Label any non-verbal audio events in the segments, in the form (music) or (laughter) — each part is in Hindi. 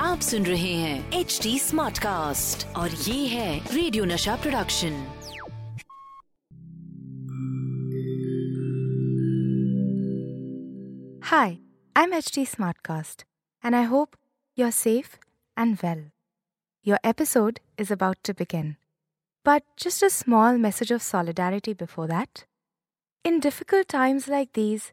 आप सुन रहे हैं एच डी स्मार्ट कास्ट और ये है radio Nasha production Hi, I'm HT Smartcast, and I hope you're safe and well. Your episode is about to begin. But just a small message of solidarity before that. In difficult times like these,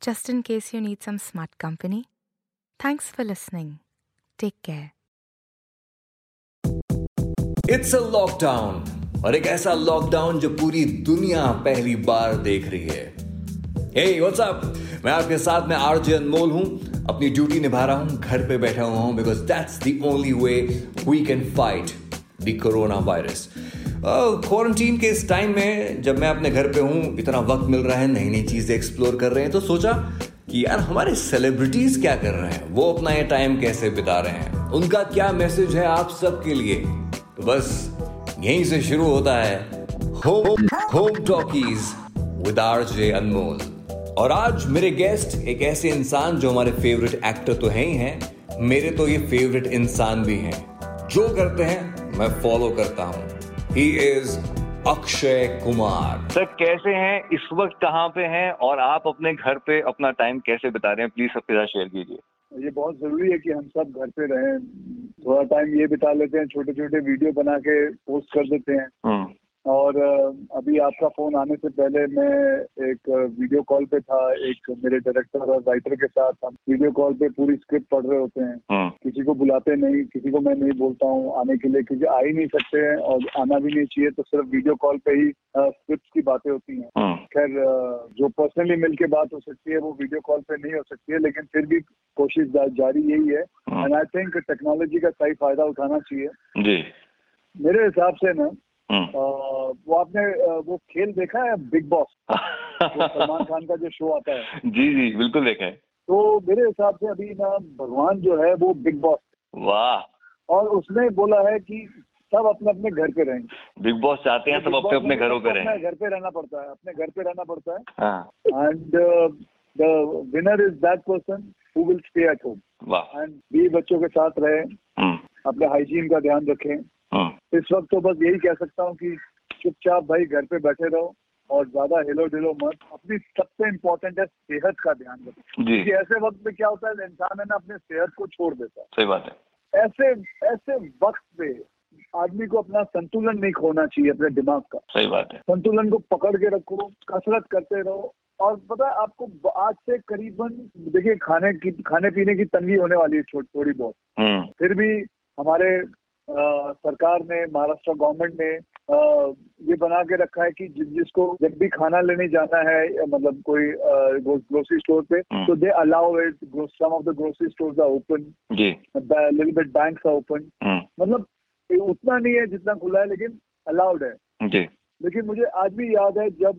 just in case you need some smart company. Thanks for listening. Take care. It's a lockdown और एक ऐसा लॉकडाउन जो पूरी दुनिया पहली बार देख रही है। हे व्हाट्स अप मैं आपके साथ में आरजे अनमोल हूँ। अपनी ड्यूटी निभा रहा हूँ। घर पे बैठा हुआ हूँ। Because that's the only way we can fight the corona virus quarantine के इस टाइम में जब मैं अपने घर पे हूँ, इतना वक्त मिल रहा है नई नई चीज़ें एक्सप्लोर कर रहे हैं तो सोचा कि यार हमारे सेलिब्रिटीज क्या कर रहे हैं? वो अपना ये टाइम कैसे बिता रहे हैं? उनका क्या मैसेज है आप सबके लिए? तो बस, यहीं से शुरू होता है home home talkies with R J Anmol और आज मेरे गेस्ट एक ऐसे इंसान जो हमारे फेवरेट एक्टर तो हैं ही हैं, मेरे तो ये फेवरेट इंसान भी हैं। जो करते हैं, मैं फॉलो करता हूँ। He is Akshay Kumar sir कैसे हैं? इस वक्त कहाँ पे हैं? और आप अपने घर पे अपना टाइम कैसे बिता रहे हैं? प्लीज़ सबके साथ शेयर कीजिए। ये बहुत ज़रूरी है कि हम सब घर पे रहें। थोड़ा टाइम ये बिता लेते हैं छोटे छोटे वीडियो बना के पोस्ट कर देते हैं। हम्म, और अभी आपका फ़ोन आने से पहले मैं एक वीडियो कॉल पे था एक मेरे डायरेक्टर और राइटर के साथ हम वीडियो कॉल पे पूरी स्क्रिप्ट पढ़ रहे होते हैं। हम्म, किसी को बुलाते नहीं किसी को मैं नहीं बोलता हूँ आने के लिए क्योंकि आ ही नहीं सकते हैं और आना भी नहीं चाहिए तो सिर्फ़ वीडियो कॉल पे ही स्क्रिप्ट की बातें होती हैं। हम्म, खैर जो पर्सनली मिल के बात हो सकती है वो वीडियो कॉल पे नहीं हो सकती है लेकिन फिर भी कोशिश जारी यही है। एंड आई थिंक टेक्नोलॉजी का सही फ़ायदा उठाना चाहिए। जी। मेरे हिसाब से ना वो आपने वो खेल देखा है बिग बॉस (laughs) सलमान खान का जो शो आता है। जी जी बिल्कुल देखा है। तो मेरे हिसाब से अभी ना भगवान जो है वो बिग बॉस वाह। और उसने बोला है कि सब अपने अपने घर पे रहेंगे। बिग बॉस चाहते हैं सब बिग अपने अपने घरों पे रहें घर पे रहना पड़ता है अपने घर पे रहना पड़ता है। And the winner is that person who will stay at home and भी बच्चों के साथ रहे। हम्म, अपने हाइजीन का ध्यान रखें। हम्म, इस वक्त तो बस यही कह सकता हूँ कि चुपचाप भाई घर पे बैठे रहो और ज़्यादा हिलो ढिलो मत अपनी सबसे इम्पोर्टेंट है सेहत का ध्यान रखो। क्योंकि ऐसे वक्त में क्या होता है इंसान है ना अपने सेहत को छोड़ देता सही बात है। है ऐसे ऐसे वक्त पे आदमी को अपना संतुलन नहीं खोना चाहिए अपने दिमाग का। सही बात है। संतुलन को पकड़ के रखो कसरत करते रहो और पता है आपको आज से करीबन देखिए खाने की खाने पीने की तंगी होने वाली है थोड़ी बहुत। हम्म, फिर भी हमारे सरकार ने महाराष्ट्र गवर्नमेंट ने आ, ये बना के रखा है कि जि, जिसको जब भी खाना लेने जाना है मतलब कोई ग्रोसरी स्टोर पे हम्म। तो they allow it some of the grocery store are open little bit banks are open मतलब उतना नहीं है जितना खुला है लेकिन अलाउड है। जी। लेकिन मुझे आज भी याद है जब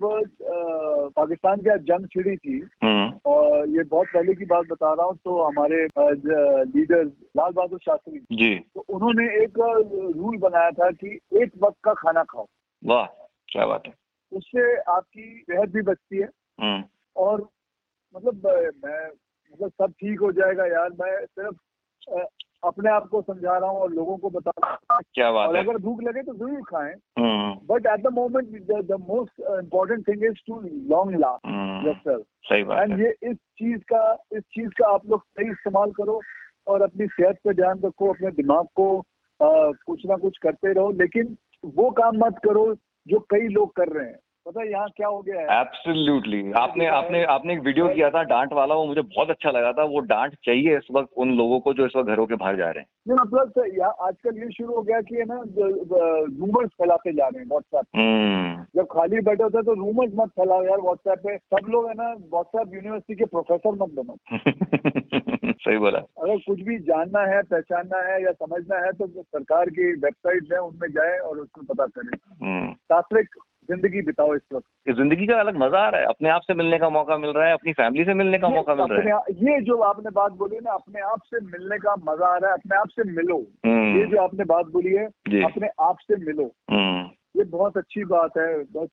पाकिस्तान के यहाँ जंग छिड़ी थी। हम्म, और ये बहुत पहले की बात बता रहा हूँ तो हमारे लीडर लाल बहादुर शास्त्री जी। तो उन्होंने एक रूल बनाया था कि एक वक्त का खाना खाओ। वाह क्या बात है। उससे आपकी सेहत भी बचती है। हम्म, और मतलब मैं मतलब सब ठीक हो जाएगा यार मैं सिर्फ़ अपने आप को समझा रहा हूँ और लोगों को बता रहा हूँ। क्या बात और है। अगर भूख लगे तो ज़रूर खाएँ। But at the moment the most important thing is to long last yourself सही बात एंड ये इस चीज़ का इस चीज़ का आप लोग सही इस्तेमाल करो और अपनी सेहत पे ध्यान रखो अपने दिमाग को आ, कुछ ना कुछ करते रहो। लेकिन वो काम मत करो जो कई लोग कर रहे हैं। पता है यहाँ क्या हो गया है? एब्सोल्युटली आपने आपने आपने एक वीडियो किया था डांट वाला वो मुझे बहुत अच्छा लगा था। वो डांट चाहिए इस वक्त उन लोगों को जो इस वक्त घरों के बाहर जा रहे हैं। मतलब यहाँ आजकल ये शुरू हो गया कि है ना रूमर्स फैलाते जा रहे हैं व्हाट्सएप हम्म, जब खाली बैठे होते हैं तो रूमर्स मत फैलाओ यार व्हाट्सएप पे। सब लोग है ना व्हाट्सएप यूनिवर्सिटी के प्रोफेसर मत बनो। (laughs) सही बोला। अगर कुछ भी जानना है पहचानना है या समझना है तो सरकार की वेबसाइट है उनमें जाए और उसमें पता करें। हम्म, सात्विक ज़िंदगी बिताओ इस वक्त। ज़िंदगी का अलग मज़ा आ रहा है अपने आप से मिलने का मौका मिल रहा है अपनी फैमिली से मिलने का मौका मिल रहा है। ये जो आपने बात बोली ना अपने आप से मिलने का मज़ा आ रहा है अपने आप से मिलो। हम्म, ये जो आपने बात बोली है अपने आप से मिलो। हम्म, ये बहुत अच्छी बात है बस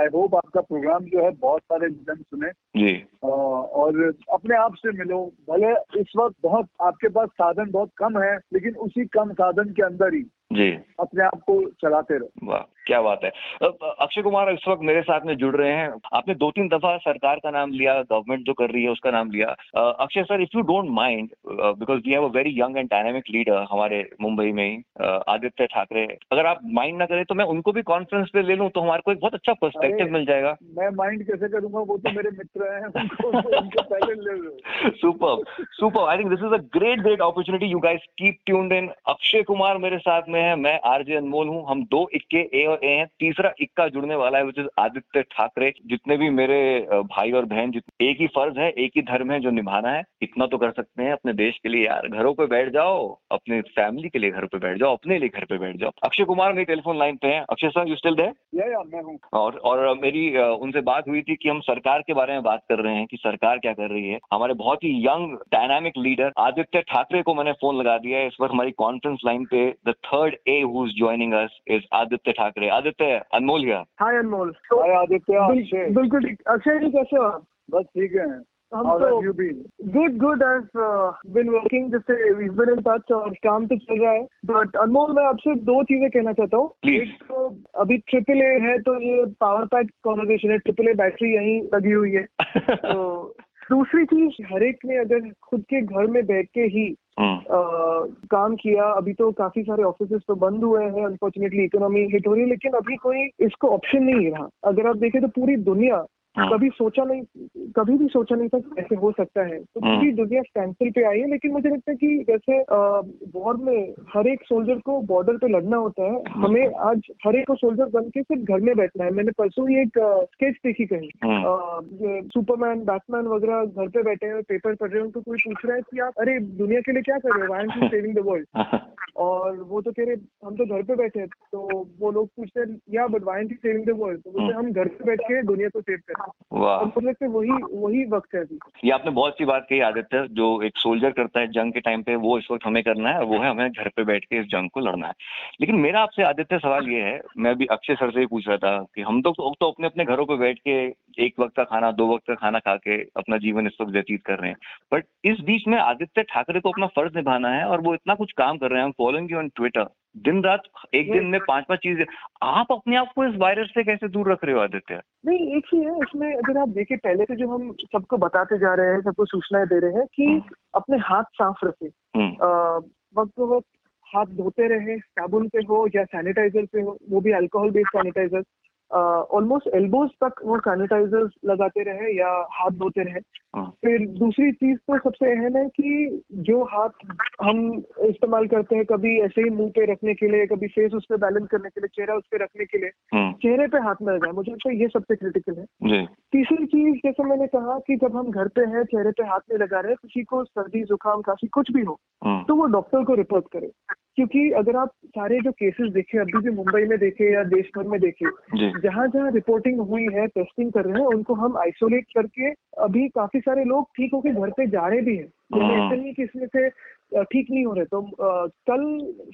आई होप आपका प्रोग्राम जो है बहुत सारे जन सुने। जी। और अपने आप से मिलो। भले इस वक्त बहुत आपके पास साधन बहुत कम है लेकिन उसी कम साधन के अंदर ही जी। अपने आप को चलाते रहो। वाह क्या बात है। अक्षय कुमार इस वक्त मेरे साथ में जुड़ रहे हैं। आपने दो तीन दफ़ा सरकार का नाम लिया गवर्नमेंट जो कर रही है उसका नाम लिया। Akshay sir if you don't mind because we have a very young and dynamic leader हमारे मुंबई में ही आदित्य ठाकरे। अगर आप माइंड ना करें तो मैं उनको भी कॉन्फ्रेंस पे ले लूँ तो हमारे को एक बहुत अच्छा पर्सपेक्टिव मिल जाएगा। मैं माइंड कैसे करूँगा? वो तो मेरे मित्र हैं super super I think this is a great great opportunity you guys keep tuned in Akshay Kumar मेरे साथ में है मैं आरजे अनमोल हूँ हम दो इक्के ए और ए हैं तीसरा इक्का जुड़ने वाला है विच इज़ आदित्य ठाकरे। जितने भी मेरे भाई और बहन जितने एक ही फ़र्ज़ है एक ही धर्म है जो निभाना है इतना तो कर सकते हैं अपने देश के लिए यार। घरों पे बैठ जाओ अपने फैमिली के लिए घर पे बैठ जाओ अपने लिए घर पे बैठ जाओ। अक्षय कुमार मेरी टेलीफोन लाइन पे हैं। Akshay sir you still there मैं हूँ। और और मेरी उनसे बात हुई थी कि हम सरकार के बारे में बात कर रहे हैं कि सरकार क्या कर रही है। हमारे बहुत ही young dynamic leader Aditya Thackeray को मैंने फ़ोन लगा दिया है। इस वक्त हमारी कॉन्फ्रेंस लाइन पे the third uh who is joining us is Aditya Thackeray Aditya Anmol here hi Anmol hi Aditya bill- Akshay बिल्कुल अक्षय जी कैसे हो आप बस ठीक है। हम How have you been? Good good been working जैसे वी बिन इन टच और काम तो चल रहा है। बट अनमोल मैं आपसे दो चीज़ें कहना चाहता हूँ। एक तो अभी ट्रिपल ए है तो ये पावर पैक कॉन्वर्जेशन है। ट्रिपल ए बैटरी यहीं लगी हुई है। (laughs) तो दूसरी चीज़ हर एक ने अगर खुद के घर में बैठ के ही आ, काम किया अभी तो काफ़ी सारे ऑफ़िस तो बंद हुए हैं अनफॉर्चुनेटली इकोनॉमी हिट हो रही है लेकिन अभी कोई इसको ऑप्शन नहीं रहा अगर आप देखें तो पूरी दुनिया हाँ। कभी सोचा नहीं कभी भी सोचा नहीं था कि ऐसे हो सकता है। तो हाँ। पूरी दुनिया स्टैंडस्टिल पे आई है लेकिन मुझे लगता है कि जैसे वॉर में हर एक सोल्जर को बॉर्डर पे लड़ना होता है। हमें आज हर एक को सोल्जर बन के सिर्फ़ घर में बैठना है। मैंने परसों ही एक स्केच देखी कहीं। सुपरमैन बैटमैन वगैरह घर पे बैठे हैं पेपर पढ़ रहे हैं उनको कोई पूछ रहा है कि आप अरे दुनिया के लिए क्या कर रहे हो? I am saving the world और वो तो कह रहे हम तो घर पे बैठे हैं। तो वो लोग पूछते हैं या but why am saving the world तो हम घर पे बैठ के दुनिया को सेव कर हैं। और लगता है वही वही वक्त है अभी। ये आपने बहुत सी बात कही आदित्य जो एक सोल्जर करता है जंग के टाइम पे वो इस वक्त हमें करना है वो है हमें घर पे बैठ के इस जंग को लड़ना है। लेकिन मेरा आपसे आदित्य सवाल ये है मैं भी अक्षय सर से ही पूछ रहा था कि हम तो तो अपने अपने घरों पे बैठ के एक वक्त का खाना दो वक्त का खाना खा के अपना जीवन इस वक्त व्यतीत कर रहे हैं। बट इस बीच में आदित्य ठाकरे को अपना फ़र्ज़ निभाना है और वो इतना कुछ काम कर रहे हैं फॉलोइंग यू ऑन ट्विटर दिन रात एक दिन में पाँच पाँच चीज़ें। आप अपने आप को इस वायरस से कैसे दूर रख रहे हो आदित्य? नहीं एक ही है इसमें अगर आप देखें पहले से जो हम सबको बताते जा रहे हैं सबको सूचनाएँ दे रहे हैं कि अपने हाथ साफ़ रखें। हम्म, वक्त वक्त हाथ धोते रहे साबुन पे हो या सैनिटाइजर पे हो वो भी alcohol based sanitiser almost elbows तक वो सैनिटाइजर लगाते रहे या हाथ धोते रहे। हाँ। फिर दूसरी चीज़ तो सबसे अहम है कि जो हाथ हम इस्तेमाल करते हैं कभी ऐसे ही मुँह पे रखने के लिए कभी फेस उस पर बैलेंस करने के लिए चेहरा उस पे रखने के लिए हम्म, चेहरे पे हाथ न लगाए मुझे लगता है ये सबसे क्रिटिकल है। तीसरी चीज़ जैसे मैंने कहा कि जब हम घर पे हैं चेहरे पे हाथ नहीं लगा रहे किसी को सर्दी जुकाम खांसी कुछ भी हो हम्म, तो वो डॉक्टर को रिपोर्ट करे। क्योंकि अगर आप सारे जो केसेस देखे अभी भी मुंबई में देखे या देश भर में देखे जहाँ जहाँ रिपोर्टिंग हुई है टेस्टिंग कर रहे हैं उनको हम आइसोलेट करके अभी काफ़ी सारे लोग ठीक होके घर पे जा रहे भी हैं। ऐसा नहीं कि इसमें से ठीक नहीं हो रहे। तो कल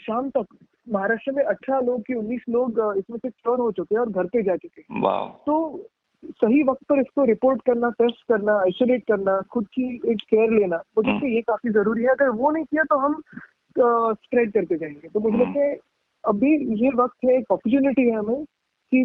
शाम तक महाराष्ट्र में अठारह लोग की उन्नीस लोग इसमें से क्योर हो चुके हैं और घर पे जा चुके हैं। तो सही वक्त पर इसको रिपोर्ट करना टेस्ट करना आइसोलेट करना खुद की एक केयर लेना मुझे लगता है ये काफ़ी ज़रूरी है। अगर वो नहीं किया तो हम स्प्रेड करते जाएँगे। तो मुझे हम्म। लगता है अभी ये वक्त है एक अपॉर्चुनिटी है हमें कि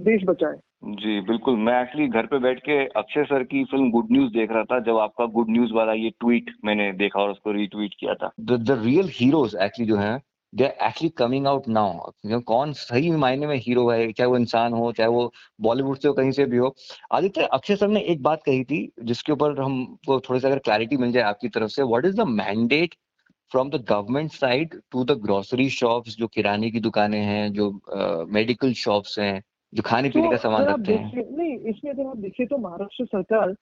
देश बचाए। जी बिल्कुल। मैं एक्चुअली घर पे बैठ के अक्षय सर की फ़िल्म गुड न्यूज़ देख रहा था जब आपका गुड न्यूज़ वाला ये ट्वीट मैंने देखा और उसको रीट्वीट किया था। The the real heroes actually जो हैं they are actually coming out now कौन सही मायने में हीरो है चाहे वो इंसान हो चाहे वो बॉलीवुड से हो कहीं से भी हो। आदित्य अक्षय सर ने एक बात कही थी जिसके ऊपर हमको थोड़ी सी अगर क्लैरिटी मिल जाए आपकी तरफ़ से what is the mandate from the government side to the grocery shops जो किराने की दुकानें हैं जो मेडिकल uh, शॉप्स हैं जो खाने पीने का तो सामान रखते हैं। नहीं इसमें अगर आप देखिए तो महाराष्ट्र सरकार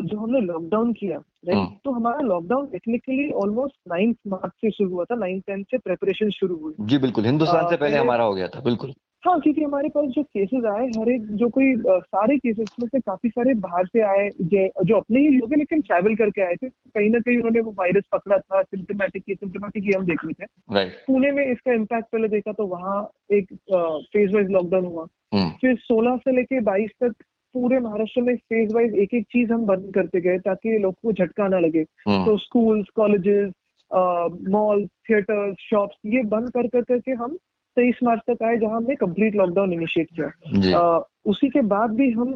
जो हमने लॉकडाउन किया राइट हम्म। तो हमारा lockdown technically almost ninth March से शुरू हुआ था नाइन्थ टेंथ से प्रेपरेशन शुरू हुई। जी बिल्कुल हिंदुस्तान से पहले- हमारा हो गया था बिल्कुल। हाँ क्योंकि हमारे पास जो केसेस आए हर एक जो कोई सारे केसेस में से काफ़ी सारे बाहर से आए जो जो अपने ही लोग हैं लेकिन ट्रैवल करके आए थे। कहीं ना कहीं उन्होंने वो वायरस पकड़ा था सिम्टोमेटिक सिम्टोमेटिक ही हम देख रहे थे। पुणे में इसका इम्पैक्ट पहले देखा तो वहाँ एक फ़ेज़ वाइज लॉकडाउन हुआ। हम्म फिर 16 से लेके 22 तक पूरे महाराष्ट्र में फ़ेज़ वाइज एक एक चीज़ हम बंद करते गए ताकि लोग को झटका ना लगे। हम्म तो schools colleges mall theatres shops ये बंद कर कर करके हम तेईस मार्च तक आए जहाँ हमने कंप्लीट लॉकडाउन इनिशिएट किया। उसी के बाद भी हम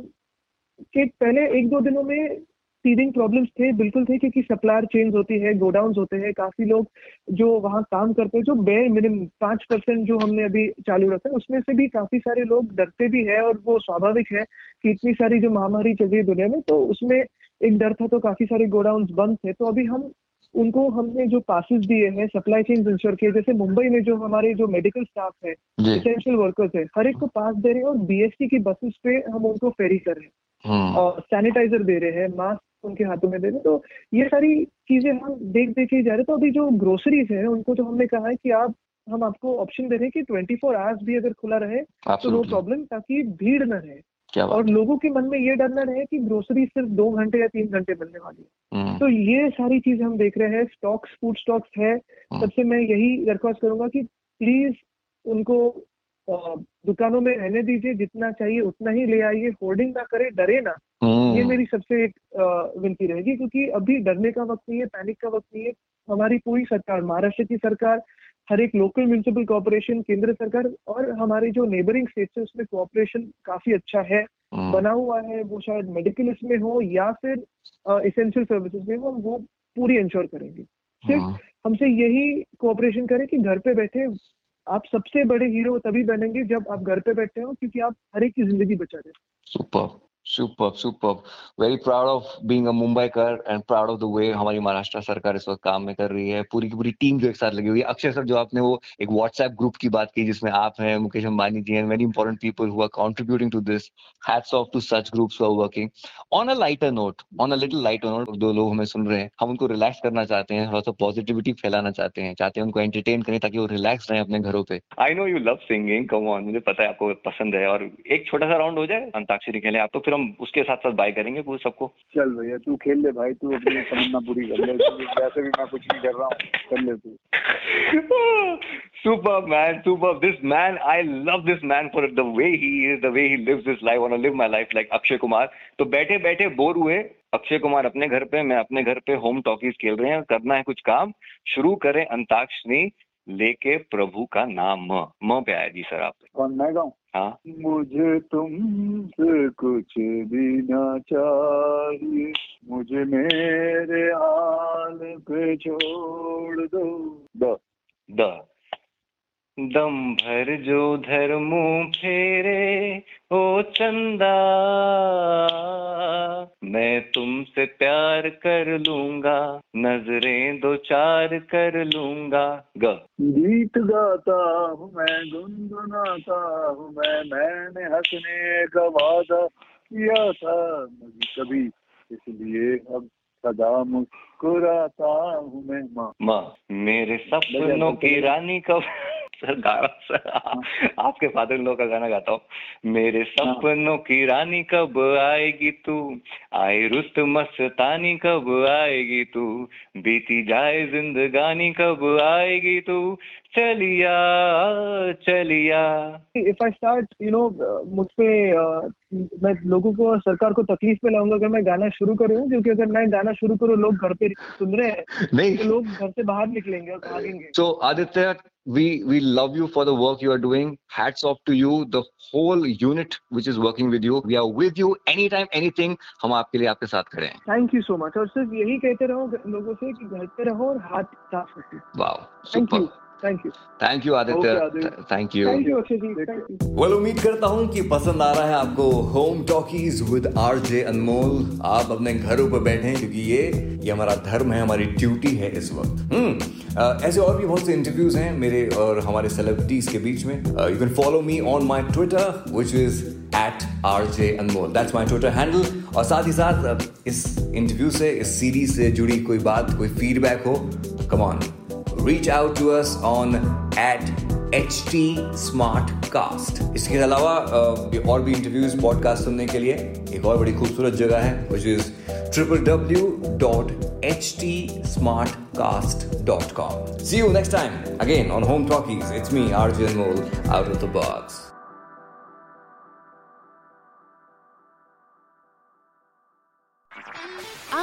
के पहले एक दो दिनों में टीदिंग प्रॉब्लम्स थे बिल्कुल थे क्योंकि सप्लायर चेंज होती है गोडाउन्स होते हैं काफ़ी लोग जो वहाँ काम करते हैं जो बे मिनिमम पाँच परसेंट जो हमने अभी चालू रखा है उसमें से भी काफ़ी सारे लोग डरते भी है और वो स्वाभाविक है कि इतनी सारी जो महामारी चल रही है दुनिया में तो उसमें एक डर था तो काफ़ी सारे गोडाउन बंद थे। तो अभी हम उनको हमने जो पासिस दिए हैं सप्लाई चेन इंश्योर किए जैसे मुंबई में जो हमारे जो मेडिकल स्टाफ है जी। एसेंशियल वर्कर्स है हर एक को पास दे रहे हैं और बीएसटी की बसेस पे हम उनको फेरी कर रहे हैं। हम्म। और सैनिटाइजर दे रहे हैं मास्क उनके हाथों में दे रहे हैं। तो ये सारी चीज़ें हम देख देख के ही जा रहे तो अभी जो ग्रोसरीज है उनको तो हमने कहा है कि आप हम आपको ऑप्शन दे रहे हैं कि ट्वेंटी फोर आवर्स भी अगर खुला रहे तो नो प्रॉब्लम ताकि भीड़ न रहे। क्या और लोगों के मन में ये डर न रहे कि ग्रोसरी सिर्फ़ दो घंटे या तीन घंटे मिलने वाली है। हम्म। तो ये सारी चीज़ हम देख रहे हैं स्टॉक्स फ़ूड स्टॉक्स है। सबसे मैं यही रिक्वेस्ट करूँगा कि प्लीज़ उनको दुकानों में रहने दीजिए जितना चाहिए उतना ही ले आइए होर्डिंग ना करे डरे ना। ये हम्म मेरी सबसे एक विनती रहेगी क्योंकि अभी डरने का वक्त नहीं है पैनिक का वक्त नहीं है। हमारी पूरी सरकार महाराष्ट्र की सरकार हर एक लोकल म्यूनिसिपल कॉर्पोरेशन केंद्र सरकार और हमारे जो नेबरिंग स्टेट्स है उसमें कोऑपरेशन काफ़ी अच्छा है। हम्म, बना हुआ है वो शायद मेडिकल इसमें हो या फिर इसेंशियल सर्विसेज़ में हो हम वो पूरी इंश्योर करेंगे। सिर्फ़ हम्म, हमसे यही कोऑपरेशन करें कि घर पे बैठे आप सबसे बड़े हीरो तभी बनेंगे जब आप घर पे बैठे हो क्योंकि आप हर एक की ज़िंदगी बचा रहे हो। Superb superb. Superb very proud of being a Mumbaikar and proud of the way हमारी महाराष्ट्र सरकार इस वक्त काम में कर रही है। पूरी की पूरी टीम जो एक साथ लगी हुई है। अक्षय सर, जो आपने वो एक व्हाट्सएप ग्रुप की बात की जिसमें आप हैं, Mukesh Ambani ji and very important people who are this hats off to such groups who are working on a lighter note, on a little lighter note, जो लोग हमें सुन रहे हैं, हम उनको रिलैक्स करना चाहते हैं, थोड़ा सा पॉजिटिविटी फैलाना चाहते हैं। चाहते हैं उनको एंटरटेन करें ताकि वो रिलैक्स रहें अपने घरों पे। I know you love singing come on मुझे पता है आपको पसंद है और एक छोटा सा राउंड हो जाए, अंताक्षरी खेले। आप तो फिर हम उसके साथ साथ बाय करेंगे पूरे सबको। चल भैया तू खेल ले भाई तू अपनी तमन्ना पूरी कर ले वैसे भी मैं कुछ नहीं कर रहा हूँ कर ले तू। Super man super this man i love this man for the way he is the way he lives his life. I want to live my life like Akshay Kumar तो बैठे बैठे बोर हुए अक्षय कुमार अपने घर पे मैं अपने घर पे होम टॉकीज खेल रहे हैं करना है कुछ काम। शुरू करें अंताक्षरी। लेके प्रभु का नाम म म पे आया जी सर आप कौन मैं गाऊं? हाँ। मुझे तुमसे कुछ भी ना चाहिए। मुझे मेरे हाल पे छोड़ दो। द द। दम भर जो धर्मो फेरे ओ चंदा मैं तुमसे प्यार कर लूँगा नज़रें दो चार कर लूँगा ग। गीत गाता हूँ मैं गुनगुनाता हूँ मैं मैंने हंसने का वादा किया था मुझे कभी इसलिए अब सदा मुस्कुराता हूँ मैं माँ। माँ मेरे सपनों की रानी कब सर गाना सर (laughs) आपके फादर लोग का गाना गाता हूँ। मेरे सपनों की रानी कब आएगी तू? आए रुस्त मस्तानी कब आएगी तू? बीती जाए जिंदगानी कब आएगी तू? चलिया चलिया if I start you know मुझ पे uh, मैं लोगों को सरकार को तकलीफ़ में लाऊँगा अगर मैं गाना शुरू करूँ क्योंकि अगर मैं गाना शुरू करूँ लोग घर पे सुन रहे हैं नहीं तो लोग घर से बाहर निकलेंगे और भागेंगे So Aditya, we we love you for the work you are doing. Hats off to you, the whole unit which is working with you. We are with you anytime, anything. हम आपके लिए आपके साथ खड़े हैं. थैंक यू सो मच और सिर्फ़ यही कहते रहो लोगों से कि घर पे रहो और हाथ साफ़ रखो Wow, thank super. You thank you. Thank you Akshay ji thank you well उम्मीद करता हूँ कि पसंद आ रहा है आपको home talkies with R J Anmol आप अपने घरों पर बैठे हैं क्योंकि ये ये हमारा धर्म है हमारी ड्यूटी है इस वक्त। हम्म ऐसे और भी बहुत से इंटरव्यूज़ हैं मेरे और हमारे सेलिब्रिटीज के बीच में। You can follow me on my Twitter which is at R J Anmol that's my Twitter handle और साथ ही साथ इस इंटरव्यू से इस सीरीज़ से जुड़ी कोई बात कोई फीडबैक हो come on reach out to us on at HT Smartcast. इसके अलावा और भी इंटरव्यूज़ पॉडकास्ट सुनने के लिए एक और बड़ी खूबसूरत जगह है which is triple W dot H T smart cast dot com see you next time again on home talkies it's me R J Anmol out of the box